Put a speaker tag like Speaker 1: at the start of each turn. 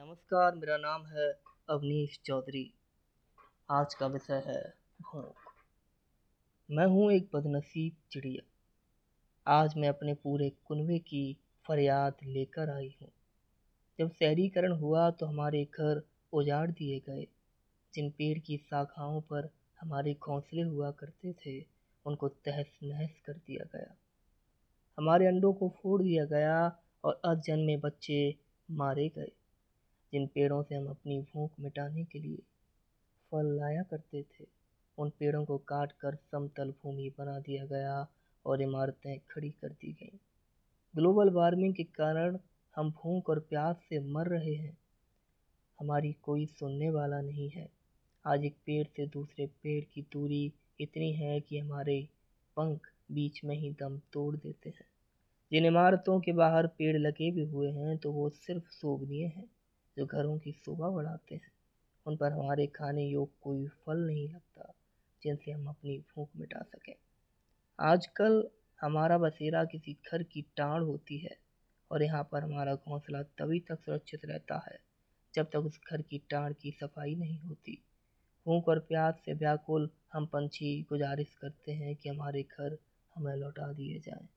Speaker 1: नमस्कार, मेरा नाम है अवनीश चौधरी। आज का विषय है भूख। मैं हूँ एक बदनसीब चिड़िया। आज मैं अपने पूरे कुनबे की फरियाद लेकर आई हूँ। जब शहरीकरण हुआ तो हमारे घर उजाड़ दिए गए। जिन पेड़ की शाखाओं पर हमारे घोंसले हुआ करते थे, उनको तहस नहस कर दिया गया। हमारे अंडों को फोड़ दिया गया और अजन्मे बच्चे मारे गए। जिन पेड़ों से हम अपनी भूख मिटाने के लिए फल लाया करते थे, उन पेड़ों को काट कर समतल भूमि बना दिया गया और इमारतें खड़ी कर दी गईं। ग्लोबल वार्मिंग के कारण हम भूख और प्यास से मर रहे हैं। हमारी कोई सुनने वाला नहीं है। आज एक पेड़ से दूसरे पेड़ की दूरी इतनी है कि हमारे पंख बीच में ही दम तोड़ देते हैं। जिन इमारतों के बाहर पेड़ लगे भी हुए हैं तो वो सिर्फ़ शोभनीय हैं। जो घरों की शोभा बढ़ाते हैं, उन पर हमारे खाने योग कोई फल नहीं लगता, जिनसे हम अपनी भूख मिटा सकें। आजकल हमारा बसेरा किसी घर की टाड़ होती है और यहाँ पर हमारा घोंसला तभी तक सुरक्षित रहता है, जब तक उस घर की टाड़ की सफ़ाई नहीं होती। भूख और प्यास से व्याकुल हम पंछी गुजारिश करते हैं कि हमारे घर हमें लौटा दिए जाएँ।